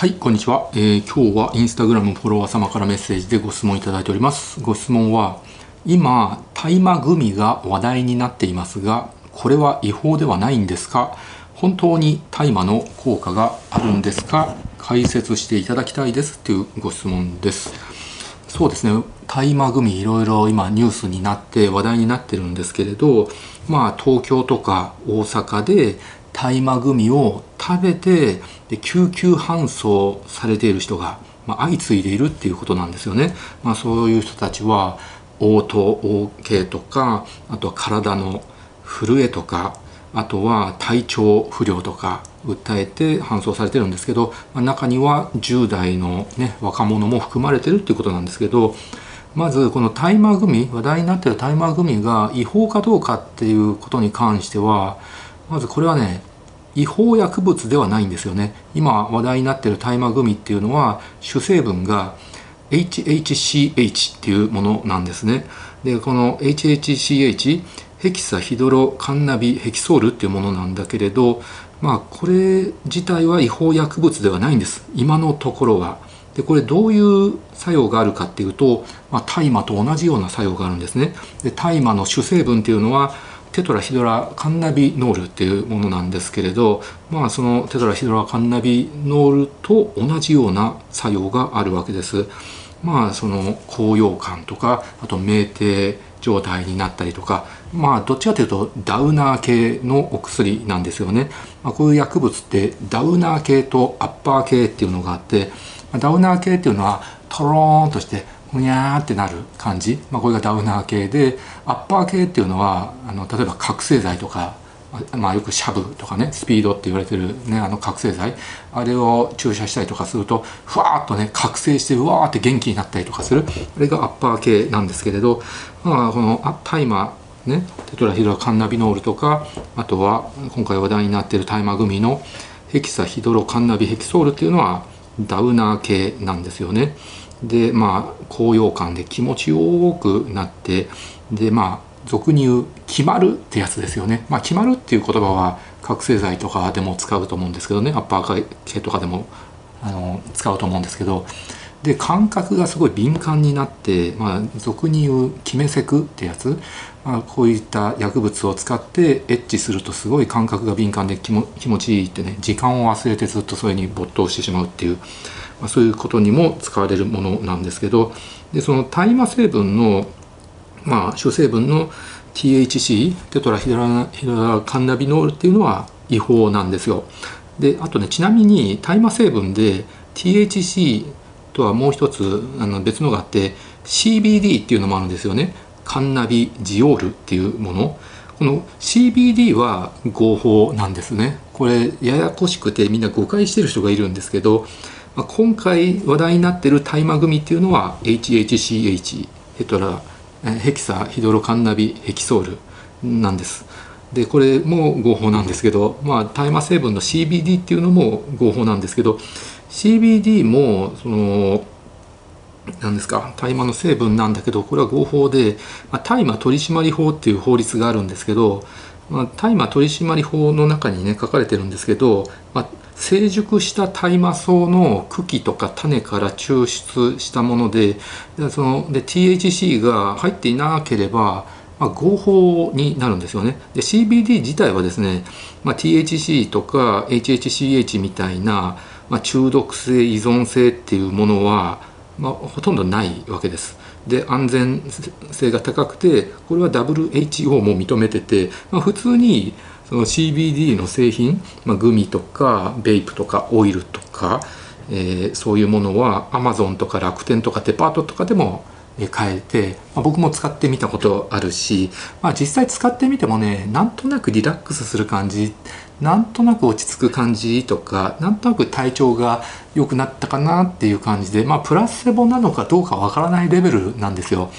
はい、こんにちは、えー、今日はインスタグラムフォロワー様からメッセージでご質問いただいております。ご質問は、今、大麻グミが話題になっていますが、これは違法ではないんですか？本当に大麻の効果があるんですか？解説していただきたいです。というご質問です。そうですね、大麻グミいろいろ今ニュースになって話題になってるんですけれど、まあ東京とか大阪で大麻グミを食べてで救急搬送されている人が、ま、相次いでいるっていうことなんですよね。まあ、そういう人たちは嘔吐 OK とかあとは体の震えとかあとは体調不良とか訴えて搬送されてるんですけど、まあ、中には10代の、ね、若者も含まれてるっていうことなんですけどまずこの大麻グミ話題になってる大麻グミが違法かどうかっていうことに関してはまずこれはね違法薬物ではないんですよね。今話題になってる大麻グミっていうのは主成分が HHCH っていうものなんですね。でこの HHCH ヘキサヒドロカンナビヘキソールっていうものなんだけれどまあこれ自体は違法薬物ではないんです。今のところは。でこれどういう作用があるかっていうと、まあ、大麻と同じような作用があるんですね。で大麻の主成分っていうのはテトラヒドラカンナビノールっていうものなんですけれど、まあ、そのテトラヒドラカンナビノールと同じような作用があるわけです。まあその高揚感とかあと酩酊状態になったりとかまあどっちかというとダウナー系のお薬なんですよね、まあ、こういう薬物ってダウナー系とアッパー系っていうのがあってダウナー系っていうのはトローンとしてふにゃーってなる感じ、まあ、これがダウナー系でアッパー系っていうのはあの例えば覚醒剤とか、まあ、よくシャブとかねスピードって言われてる、ね、あの覚醒剤。あれを注射したりとかするとふわーっとね覚醒してうわーって元気になったりとかする。あれがアッパー系なんですけれど、まあ、この大麻ね、テトラヒドラカンナビノールとかあとは今回話題になっている大麻グミのヘキサヒドロカンナビヘキソールっていうのはダウナー系なんですよね。でまあ高揚感で気持ちよくなってでまあ俗に言う「決まる」ってやつですよね。まあ、決まるっていう言葉は覚醒剤とかでも使うと思うんですけどねアッパー系とかでもあの使うと思うんですけどで感覚がすごい敏感になって、まあ、俗に言う「決めセク」ってやつ、まあ、こういった薬物を使ってエッチするとすごい感覚が敏感で気も気持ちいいってね時間を忘れてずっとそれに没頭してしまうっていうまあ、そういうことにも使われるものなんですけどでその大麻成分の、まあ、主成分の THC テトラヒドラヒドラカンナビノールっていうのは違法なんですよ。であとねちなみに大麻成分で THC とはもう一つあの別のがあって CBD っていうのもあるんですよね。カンナビジオールっていうもの。この CBD は合法なんですね。これややこしくてみんな誤解してる人がいるんですけどまあ、今回話題になってる大麻組っていうのは HHCH ヘトラヘキサヒドロカンナビヘキソールなんです。でこれも合法なんですけど、まあ、大麻成分の CBD っていうのも合法なんですけど CBD もその何ですか大麻の成分なんだけどこれは合法で、まあ、大麻取締法っていう法律があるんですけど、まあ、大麻取締法の中にね書かれてるんですけど、まあ、成熟した大麻草の茎とか種から抽出したものででそので THC が入っていなければ、まあ、合法になるんですよね。で CBD 自体はですね、まあ、THC とか HHCH みたいな、まあ、中毒性依存性っていうものは、まあ、ほとんどないわけです。で安全性が高くてこれは WHO も認めてて、まあ、普通にその CBD の製品、まあ、グミとかベイプとかオイルとか、えー、そういうものはアマゾンとか楽天とかデパートとかでも買えて、まあ、僕も使ってみたことあるし、まあ、実際使ってみてもねなんとなくリラックスする感じなんとなく落ち着く感じとかなんとなく体調が良くなったかなっていう感じでまあプラセボなのかどうかわからないレベルなんですよ。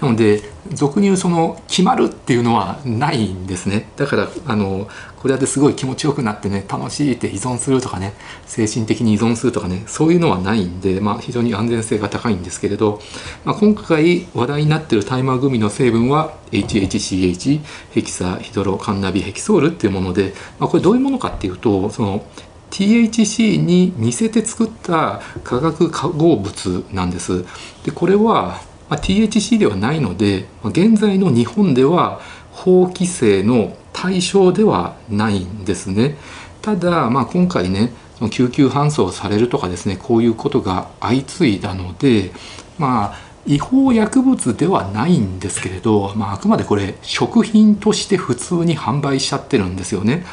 なので俗に言うその決まるっていうのはないんですねだからあのこれですごい気持ちよくなってね楽しいって依存するとかね精神的に依存するとかねそういうのはないんで、まあ、非常に安全性が高いんですけれど、まあ、今回話題になってる大麻グミの成分は HHCH ヘキサヒドロカンナビヘキソールっていうもので、まあ、これどういうものかっていうとその THC に似せて作った化学化合物なんですでこれは、まあ、THC ではないのでまあ現在の日本では法規制の対象ではないんですねただ、まあ、今回ね救急搬送されるとかですねこういうことが相次いだのでまあ違法薬物ではないんですけれど、まあ、あくまでこれ食品として普通に販売しちゃってるんですよね。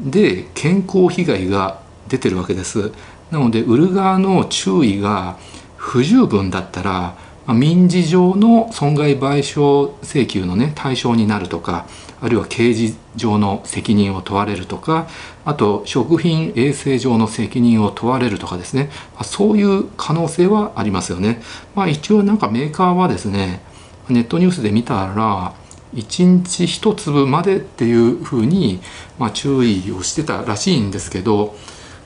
で健康被害が出てるわけです。なので売る側の注意が不十分だったら民事上の損害賠償請求のね対象になるとかあるいは刑事上の責任を問われるとかあと食品衛生上の責任を問われるとかですねそういう可能性はありますよね。まあ、一応なんかメーカーはですねネットニュースで見たら1日1粒までっていうふうに、まあ、注意をしてたらしいんですけど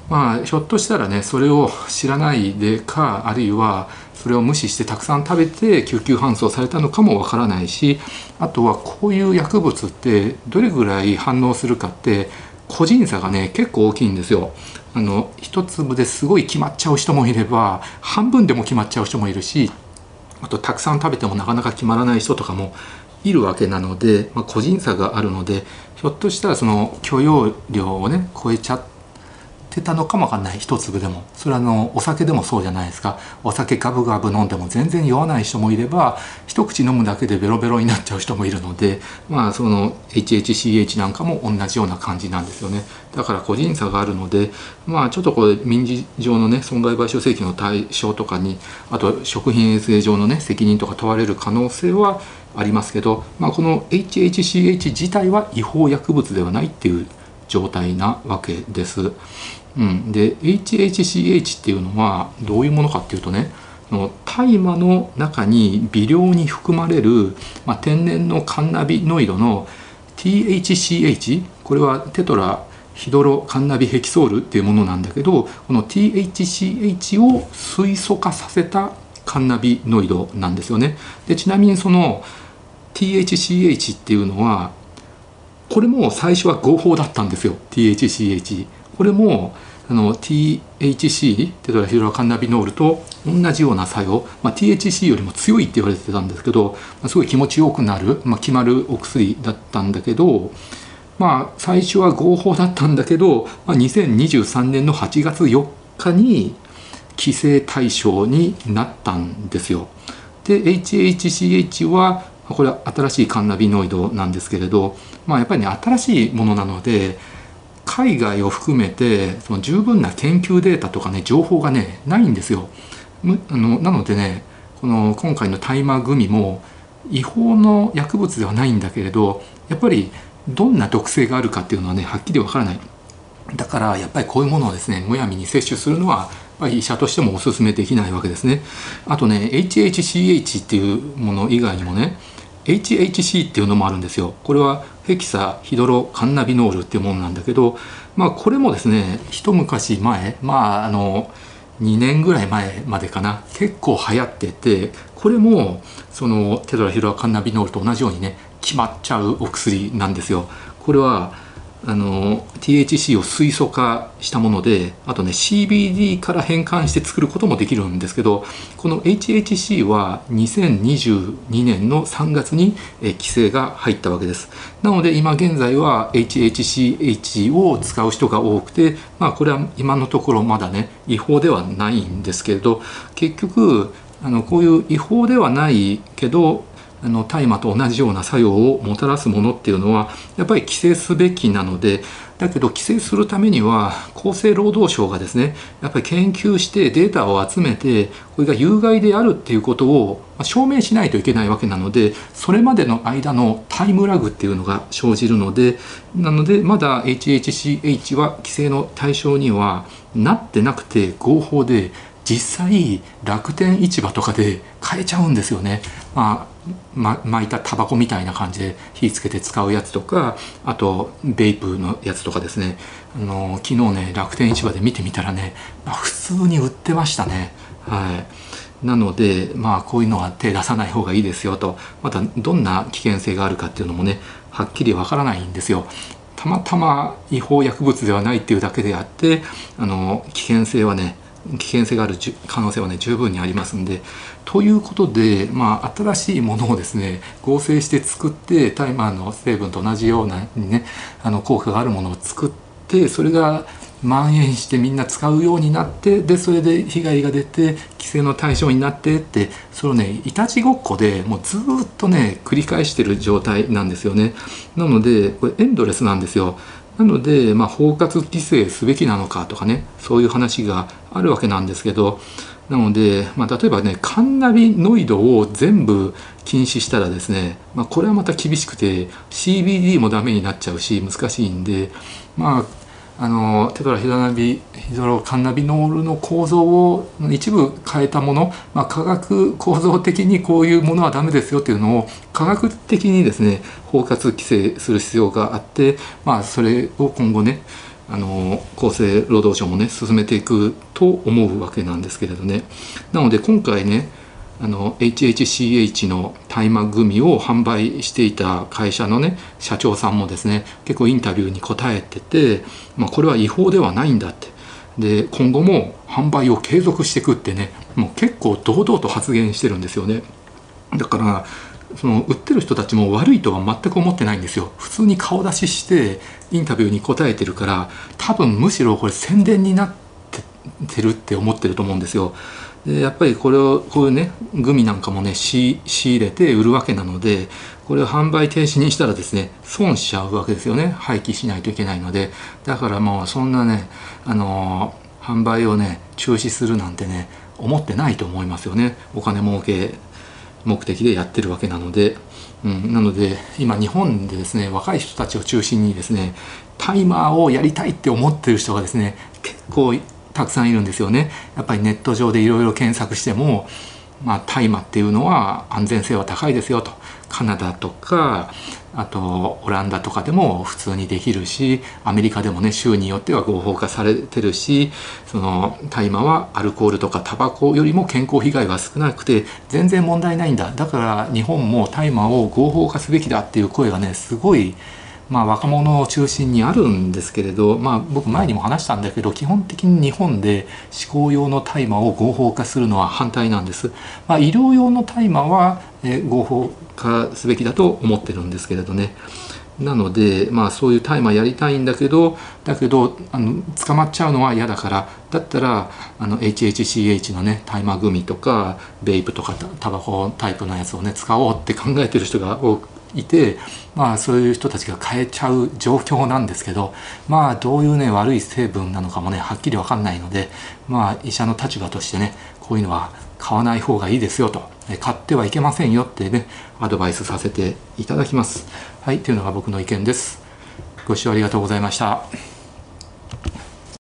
まあひょっとしたらねそれを知らないでかあるいはそれを無視してたくさん食べて救急搬送されたのかもわからないしあとはこういう薬物ってどれぐらい反応するかって個人差がね結構大きいんですよ。あの一粒ですごい決まっちゃう人もいれば半分でも決まっちゃう人もいるしあとたくさん食べてもなかなか決まらない人とかもいるわけなので、まあ、個人差があるのでひょっとしたらその許容量をね超えちゃってたのかもわかんない。一粒でも。それはあのお酒でもそうじゃないですか。お酒ガブガブ飲んでも全然酔わない人もいれば一口飲むだけでベロベロになっちゃう人もいるのでまあその HHCH なんかも同じような感じなんですよね。だから個人差があるのでまあちょっとこれ民事上のね損害賠償請求の対象とかにあと食品衛生上のね責任とか問われる可能性はありますけど、まあ、この HHCH 自体は違法薬物ではないっていう状態なわけです。うん、で HHCH っていうのはどういうものかっていうとね大麻の中に微量に含まれる、まあ、天然のカンナビノイドの THCH これはテトラヒドロカンナビヘキソールっていうものなんだけどこの THCH を水素化させたカンナビノイドなんですよねでちなみにその THCH っていうのはこれも最初は合法だったんですよ THCH これもあの THC テトラヒドラカンナビノールと同じような作用、まあ、THC よりも強いって言われてたんですけど、まあ、すごい気持ちよくなる、まあ、決まるお薬だったんだけどまあ最初は合法だったんだけど、まあ、2023年の8月4日に規制対象になったんですよ。で HHCH はこれは新しいカンナビノイドなんですけれど、まあ、やっぱりね新しいものなので海外を含めてその十分な研究データとかね情報がねないんですよ。あのなのでねこの今回の大麻グミも違法の薬物ではないんだけれどやっぱりどんな毒性があるかっていうのはねはっきりわからない。だからやっぱりこういうものをですねむやみに摂取するのは医者としてもお勧めできないわけですね。あとね HHCH っていうもの以外にもね HHC っていうのもあるんですよこれはヘキサヒドロカンナビノールっていうものなんだけどまあこれもですね一昔前まああの2年ぐらい前までかな結構流行っててこれもそのテトラヒドラカンナビノールと同じようにね決まっちゃうお薬なんですよこれはあの THC を水素化したものであとね CBD から変換して作ることもできるんですけどこの HHC は2022年の3月に規制が入ったわけです。なので今現在は HHCH を使う人が多くてまあこれは今のところまだね違法ではないんですけれど結局あのこういう違法ではないけどあの大麻と同じような作用をもたらすものっていうのはやっぱり規制すべきなのでだけど規制するためには厚生労働省がですねやっぱり研究してデータを集めてこれが有害であるっていうことを証明しないといけないわけなのでそれまでの間のタイムラグっていうのが生じるのでなのでまだ HHCH は規制の対象にはなってなくて合法で実際楽天市場とかで買えちゃうんですよね。まあま、巻いたタバコみたいな感じで火つけて使うやつとかあとベイプのやつとかですねあの昨日ね楽天市場で見てみたらね、まあ、普通に売ってましたね。はいなのでまあこういうのは手出さない方がいいですよとまたどんな危険性があるかっていうのもねはっきりわからないんですよ。たまたま違法薬物ではないっていうだけであってあの危険性はね危険性がある可能性はね十分にありますんで。ということで、まあ、新しいものをですね合成して作ってタイマーの成分と同じようなねあの効果があるものを作ってそれが蔓延してみんな使うようになってでそれで被害が出て規制の対象になってってそれをねいたちごっこでもうずっとね繰り返してる状態なんですよね。なのでこれエンドレスなんですよ。なので、まあ、包括規制すべきなのかとかねそういう話があるわけなんですけどなので、まあ、例えばねカンナビノイドを全部禁止したらですね、まあ、これはまた厳しくて CBD もダメになっちゃうし難しいんでまああのテトラヒドナビヒドロカンナビノールの構造を一部変えたもの、まあ、科学構造的にこういうものはダメですよっていうのを科学的にですね包括規制する必要があって、まあ、それを今後ねあの厚生労働省もね進めていくと思うわけなんですけれどね。なので今回ねあの HHCH の大麻グミを販売していた会社のね社長さんもですね結構インタビューに答えてて、まあ、これは違法ではないんだって。で今後も販売を継続していくってねもう結構堂々と発言してるんですよね。だからその売ってる人たちも悪いとは全く思ってないんですよ。普通に顔出ししてインタビューに答えてるから多分むしろこれ宣伝になってるって思ってると思うんですよ。でやっぱりこれをこういうねグミなんかもね仕入れて売るわけなのでこれを販売停止にしたらですね損しちゃうわけですよね。廃棄しないといけないので。だからもうそんなねあのー、販売をね中止するなんてね思ってないと思いますよね。お金儲け目的でやってるわけなので、うん、なので今日本でですね若い人たちを中心にですねタイマーをやりたいって思ってる人がですね結構たくさんいるんですよね。やっぱりネット上でいろいろ検索してもまあ、大麻っていうのは安全性は高いですよと。カナダとかあとオランダとかでも普通にできるしアメリカでもね州によっては合法化されてるしその大麻はアルコールとかタバコよりも健康被害が少なくて全然問題ないんだ。だから日本も大麻を合法化すべきだっていう声がねすごいまあ、若者を中心にあるんですけれど、まあ、僕前にも話したんだけど基本的に日本で思考用の大麻を合法化するのは反対なんです。まあ、医療用の大麻は、え合法化すべきだと思ってるんですけれどね。なので、まあ、そういう大麻やりたいんだけどだけどあの捕まっちゃうのは嫌だからだったらあの HHCH のね大麻グミとかベイプとかタバコタイプのやつをね使おうって考えてる人が多くいて、まあ、そういう人たちが変えちゃう状況なんですけどまあどういうね悪い成分なのかもねはっきり分かんないので、まあ、医者の立場としてねこういうのは買わない方がいいですよと。買ってはいけませんよってねアドバイスさせていただきます。はいというのが僕の意見です。ご視聴ありがとうございました。